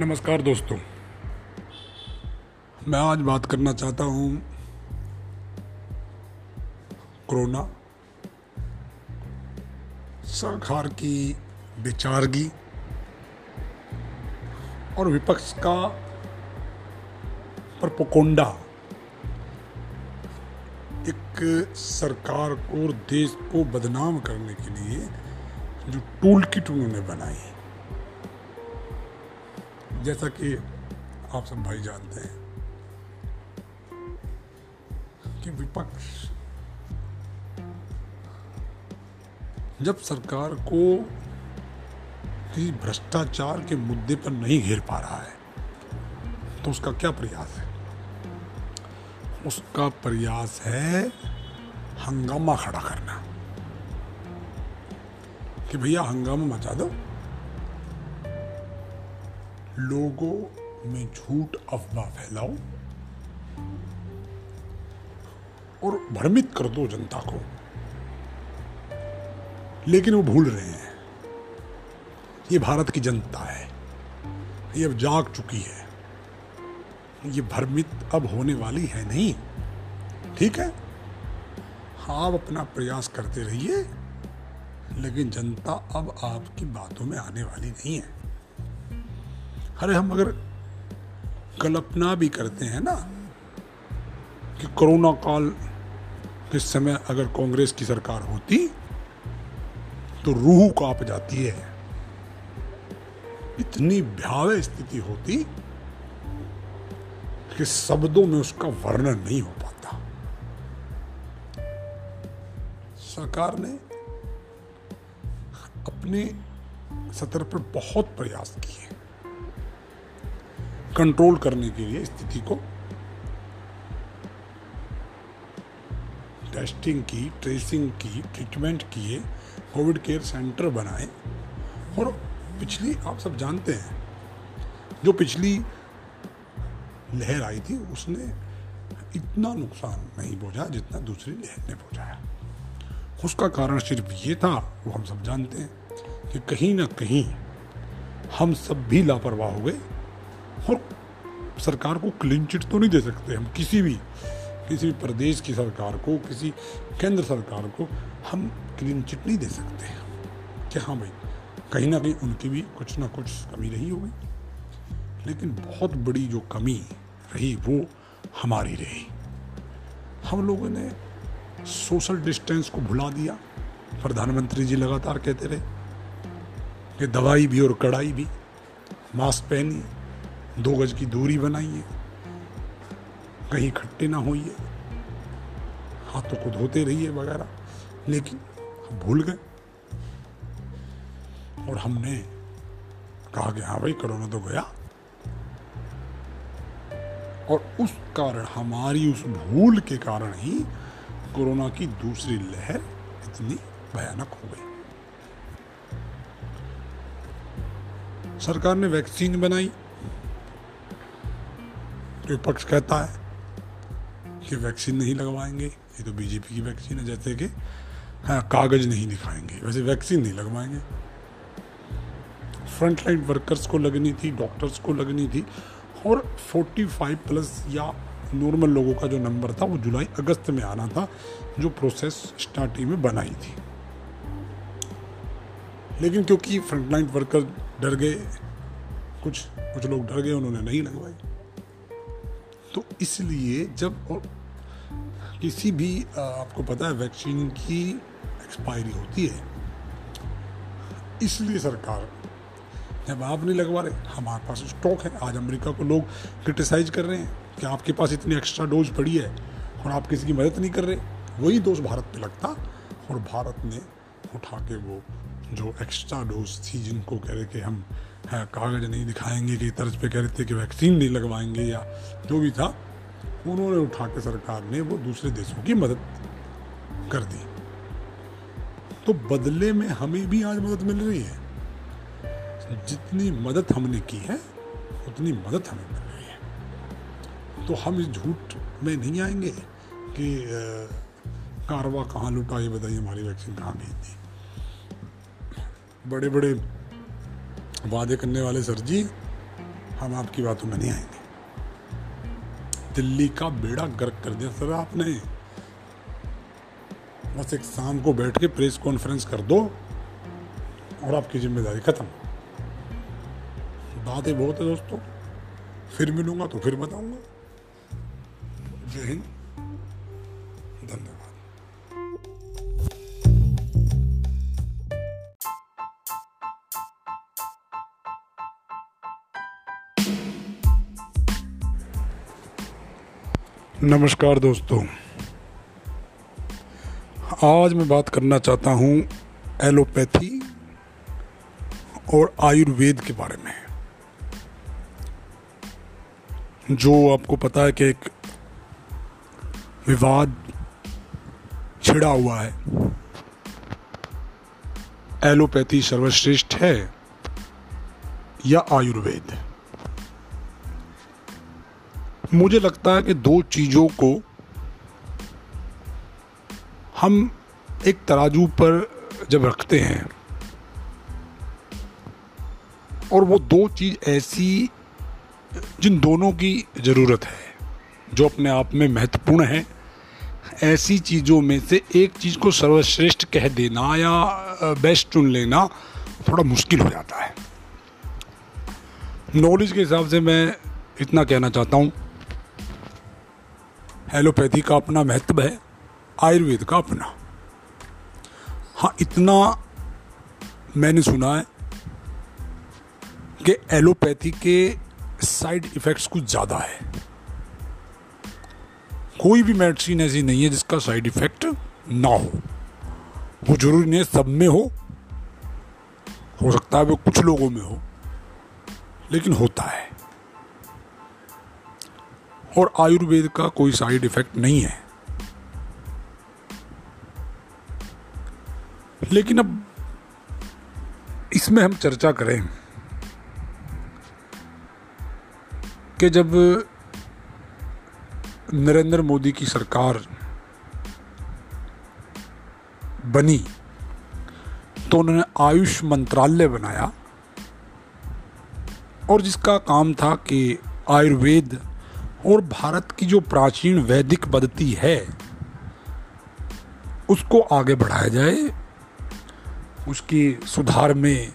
नमस्कार दोस्तों। मैं आज बात करना चाहता हूँ कोरोना सरकार की बेचारगी और विपक्ष का प्रपोकोंडा। एक सरकार और देश को बदनाम करने के लिए जो टूल किट उन्होंने बनाई जैसा कि आप सब भाई जानते हैं कि विपक्ष जब सरकार को किसी भ्रष्टाचार के मुद्दे पर नहीं घेर पा रहा है तो उसका क्या प्रयास है? उसका प्रयास है हंगामा खड़ा करना। कि भैया हंगामा मचा दो। लोगों में झूठ अफवाह फैलाओ और भ्रमित कर दो जनता को। लेकिन वो भूल रहे हैं। ये भारत की जनता है। ये अब जाग चुकी है। ये भ्रमित अब होने वाली है नहीं। ठीक है? आप अपना प्रयास करते रहिए, लेकिन जनता अब आपकी बातों में आने वाली नहीं है। अरे हम अगर कल्पना भी करते हैं ना कि कोरोना काल के समय अगर कांग्रेस की सरकार होती तो रूह काँप जाती है। इतनी भयावह स्थिति होती कि शब्दों में उसका वर्णन नहीं हो पाता। सरकार ने अपने सतर पर बहुत प्रयास किए। कंट्रोल करने के लिए स्थिति को टेस्टिंग की ट्रेसिंग की ट्रीटमेंट किए कोविड केयर सेंटर बनाए। और पिछली आप सब जानते हैं, जो पिछली लहर आई थी, उसने इतना नुकसान नहीं पहुँचा जितना दूसरी लहर ने पहुँचाया। उसका कारण सिर्फ़ ये था, वो हम सब जानते हैं कि कहीं ना कहीं हम सब भी लापरवाह हो गए। और सरकार को क्लीन चिट तो नहीं दे सकते हम, किसी भी किसी भी प्रदेश की सरकार को, किसी केंद्र सरकार को हम क्लीन चिट नहीं दे सकते। कि हाँ भाई, कहीं ना कहीं उनकी भी कुछ ना कुछ कमी रही होगी, लेकिन बहुत बड़ी जो कमी रही वो हमारी रही। हम लोगों ने सोशल डिस्टेंस को भुला दिया। प्रधानमंत्री जी लगातार कहते रहे कि दवाई भी और कड़ाई भी मास्क पहनिए। दो गज की दूरी बनाइए कहीं इकट्ठे ना होइए हाथों को धोते रहिए वगैरह, लेकिन हम भूल गए। और हमने कहा कि हाँ भाई, कोरोना तो गया। और उस कारण, हमारी उस भूल के कारण ही कोरोना की दूसरी लहर इतनी भयानक हो गई। सरकार ने वैक्सीन बनाई विपक्ष कहता है कि वैक्सीन नहीं लगवाएँगे, ये तो बीजेपी की वैक्सीन है, जैसे कि हाँ कागज़ नहीं दिखाएँगे, वैसे वैक्सीन नहीं लगवाएँगे। फ्रंट लाइन वर्कर्स को लगनी थी डॉक्टर्स को लगनी थी, और 45 प्लस या नॉर्मल लोगों का जो नंबर था, वो जुलाई, अगस्त में आना था, जो प्रोसेस स्टार्टिंग में बनाई थी। लेकिन क्योंकि फ्रंटलाइन वर्कर डर गए, कुछ कुछ लोग डर गए, उन्होंने नहीं लगवाई। तो इसलिए जब किसी भी आपको पता है, वैक्सीन की एक्सपायरी होती है, इसलिए सरकार जब आप नहीं लगवा रहे, हमारे पास स्टॉक है, आज अमेरिका को लोग क्रिटिसाइज कर रहे हैं कि आपके पास इतनी एक्स्ट्रा डोज पड़ी है और आप किसी की मदद नहीं कर रहे, वही दोष भारत पे लगता और भारत ने उठा के वो जो एक्स्ट्रा डोज थी जिनको कह रहे कि हम कागज़ नहीं दिखाएँगे कि तर्ज पे कह रहे थे कि वैक्सीन नहीं लगवाएँगे या जो भी था, उन्होंने उठा के सरकार ने वो दूसरे देशों की मदद कर दी। तो बदले में हमें भी आज मदद मिल रही है। जितनी मदद हमने की है, उतनी मदद हमें मिल रही है। तो हम इस झूठ में नहीं आएँगे कि कारवा कहाँ लुटा, ये बताइए, हमारी वैक्सीन कहाँ भेज दी। बड़े बड़े वादे करने वाले सर जी, हम आपकी बातों में नहीं आएँगे। दिल्ली का बेड़ा गर्क कर दिया सर आपने। बस एक शाम को बैठ के प्रेस कॉन्फ्रेंस कर दो और आपकी ज़िम्मेदारी खत्म। बातें बहुत है दोस्तों। फिर मिलूँगा तो फिर बताऊँगा। जय हिंद। नमस्कार दोस्तों। आज मैं बात करना चाहता हूँ एलोपैथी और आयुर्वेद के बारे में। जो आपको पता है कि एक विवाद छिड़ा हुआ है। एलोपैथी सर्वश्रेष्ठ है या आयुर्वेद? मुझे लगता है कि दो चीज़ों को हम एक तराजू पर जब रखते हैं, और वो दो चीज़ ऐसी जिन दोनों की ज़रूरत है, जो अपने आप में महत्वपूर्ण है, ऐसी चीज़ों में से एक चीज़ को सर्वश्रेष्ठ कह देना या बेस्ट चुन लेना थोड़ा मुश्किल हो जाता है। नॉलेज के हिसाब से मैं इतना कहना चाहता हूँ एलोपैथी का अपना महत्व है, आयुर्वेद का अपना। हाँ इतना मैंने सुना है कि एलोपैथी के साइड इफ़ेक्ट्स कुछ ज़्यादा है। कोई भी मेडिसिन ऐसी नहीं है जिसका साइड इफ़ेक्ट ना हो। वो ज़रूरी नहीं है सब में हो हो सकता है वो कुछ लोगों में हो, लेकिन होता है। और आयुर्वेद का कोई साइड इफ़ेक्ट नहीं है। लेकिन अब इसमें हम चर्चा करें कि जब नरेंद्र मोदी की सरकार बनी तो उन्होंने आयुष मंत्रालय बनाया और जिसका काम था कि आयुर्वेद और भारत की जो प्राचीन वैदिक पद्धति है, उसको आगे बढ़ाया जाए, उसकी सुधार में,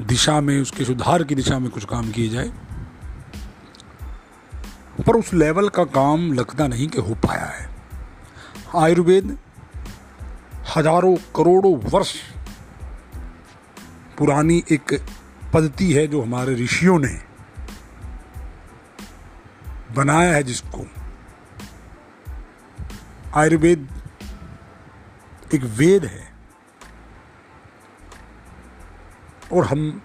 दिशा में, उसके सुधार की दिशा में कुछ काम किए जाए, पर उस लेवल का काम लगता नहीं कि हो पाया है। आयुर्वेद हज़ारों करोड़ों वर्ष पुरानी एक पद्धति है जो हमारे ऋषियों ने बनाया है जिसको आयुर्वेद एक वेद है। और हम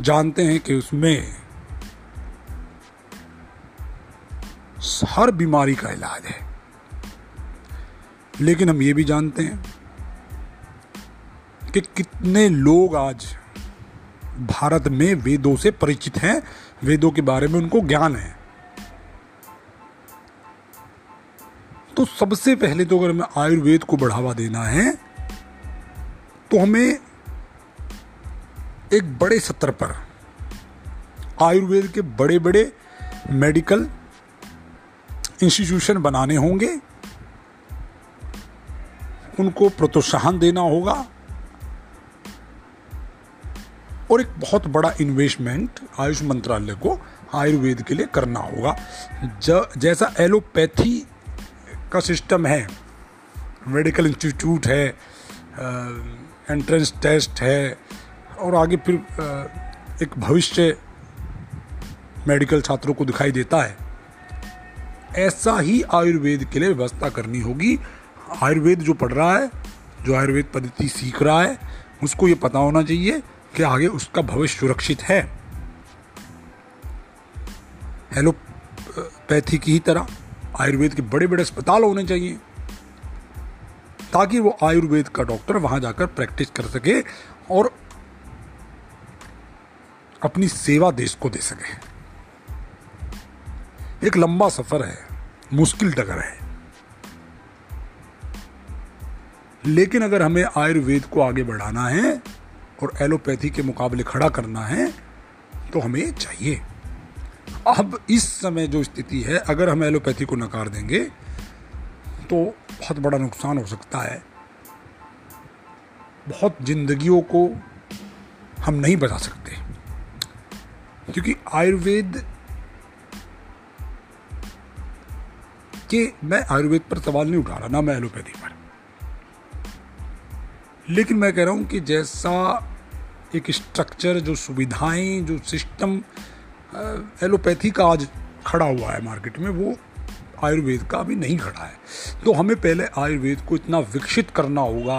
जानते हैं कि उसमें हर बीमारी का इलाज है। लेकिन हम ये भी जानते हैं कि कितने लोग आज भारत में वेदों से परिचित हैं वेदों के बारे में उनको ज्ञान है। तो सबसे पहले तो अगर हमें आयुर्वेद को बढ़ावा देना है तो हमें एक बड़े सत्र पर, आयुर्वेद के बड़े बड़े मेडिकल इंस्टीट्यूशन बनाने होंगे। उनको प्रोत्साहन देना होगा। और एक बहुत बड़ा इन्वेस्टमेंट आयुष मंत्रालय को आयुर्वेद के लिए करना होगा। ज, जैसा एलोपैथी का सिस्टम है मेडिकल इंस्टीट्यूट है एंट्रेंस टेस्ट है, और आगे फिर एक भविष्य मेडिकल छात्रों को दिखाई देता है। ऐसा ही आयुर्वेद के लिए व्यवस्था करनी होगी। आयुर्वेद जो पढ़ रहा है, जो आयुर्वेद पद्धति सीख रहा है, उसको ये पता होना चाहिए कि आगे उसका भविष्य सुरक्षित है। हेलोपैथी की ही तरह आयुर्वेद के बड़े बड़े अस्पताल होने चाहिए, ताकि वो आयुर्वेद का डॉक्टर वहाँ जाकर प्रैक्टिस कर सके और अपनी सेवा देश को दे सके। एक लंबा सफ़र है, मुश्किल डगर है। लेकिन अगर हमें आयुर्वेद को आगे बढ़ाना है और एलोपैथी के मुकाबले खड़ा करना है तो हमें चाहिए। अब इस समय जो स्थिति है, अगर हम एलोपैथी को नकार देंगे तो बहुत बड़ा नुकसान हो सकता है। बहुत जिंदगियों को हम नहीं बचा सकते, क्योंकि आयुर्वेद के, मैं आयुर्वेद पर सवाल नहीं उठा रहा, ना मैं एलोपैथी पर। लेकिन मैं कह रहा हूँ कि जैसा एक स्ट्रक्चर जो सुविधाएँ, जो सिस्टम एलोपैथी का आज खड़ा हुआ है मार्केट में, वो आयुर्वेद का अभी नहीं खड़ा है। तो हमें पहले आयुर्वेद को इतना विकसित करना होगा।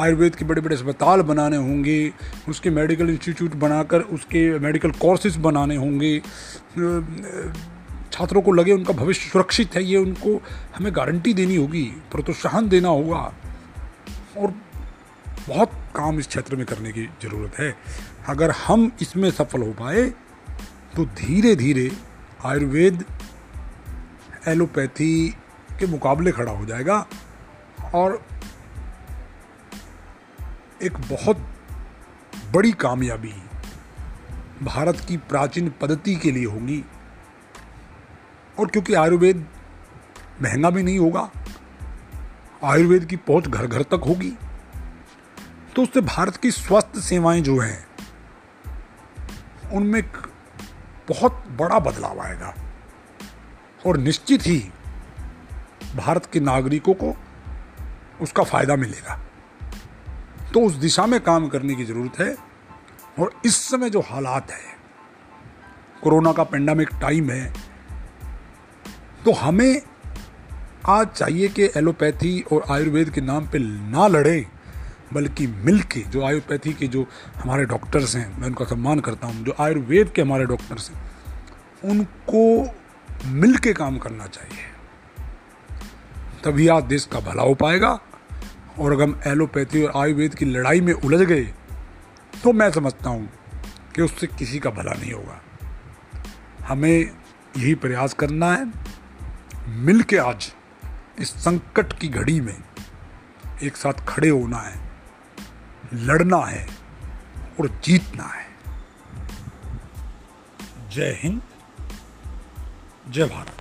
आयुर्वेद के बड़े बड़े अस्पताल बनाने होंगे, उसके मेडिकल इंस्टीट्यूट बनाकर उसके मेडिकल कोर्सेज बनाने होंगे। छात्रों को लगे उनका भविष्य सुरक्षित है, ये उनको हमें गारंटी देनी होगी, प्रोत्साहन देना होगा। और बहुत काम इस क्षेत्र में करने की ज़रूरत है। अगर हम इसमें सफल हो पाए तो धीरे धीरे आयुर्वेद, एलोपैथी के मुकाबले खड़ा हो जाएगा और एक बहुत बड़ी कामयाबी भारत की प्राचीन पद्धति के लिए होगी। और क्योंकि आयुर्वेद महँगा भी नहीं होगा, आयुर्वेद की पहुँच घर घर तक होगी। तो उससे भारत की स्वास्थ्य सेवाएँ जो हैं, उनमें बहुत बड़ा बदलाव आएगा। और निश्चित ही भारत के नागरिकों को उसका फ़ायदा मिलेगा। तो उस दिशा में काम करने की ज़रूरत है। और इस समय जो हालात है, कोरोना का पेंडामिक टाइम है तो हमें आज चाहिए कि एलोपैथी और आयुर्वेद के नाम पे ना लड़े। बल्कि मिल के जो आयुर्वेदी के जो हमारे डॉक्टर्स हैं, मैं उनका सम्मान करता हूँ, जो आयुर्वेद के हमारे डॉक्टर्स हैं, उनको मिल के काम करना चाहिए। तभी आज देश का भला हो पाएगा और अगर हम एलोपैथी और आयुर्वेद की लड़ाई में उलझ गए तो मैं समझता हूँ कि उससे किसी का भला नहीं होगा। हमें यही प्रयास करना है मिल के आज इस संकट की घड़ी में एक साथ खड़े होना है। लड़ना है और जीतना है। जय हिंद जय भारत।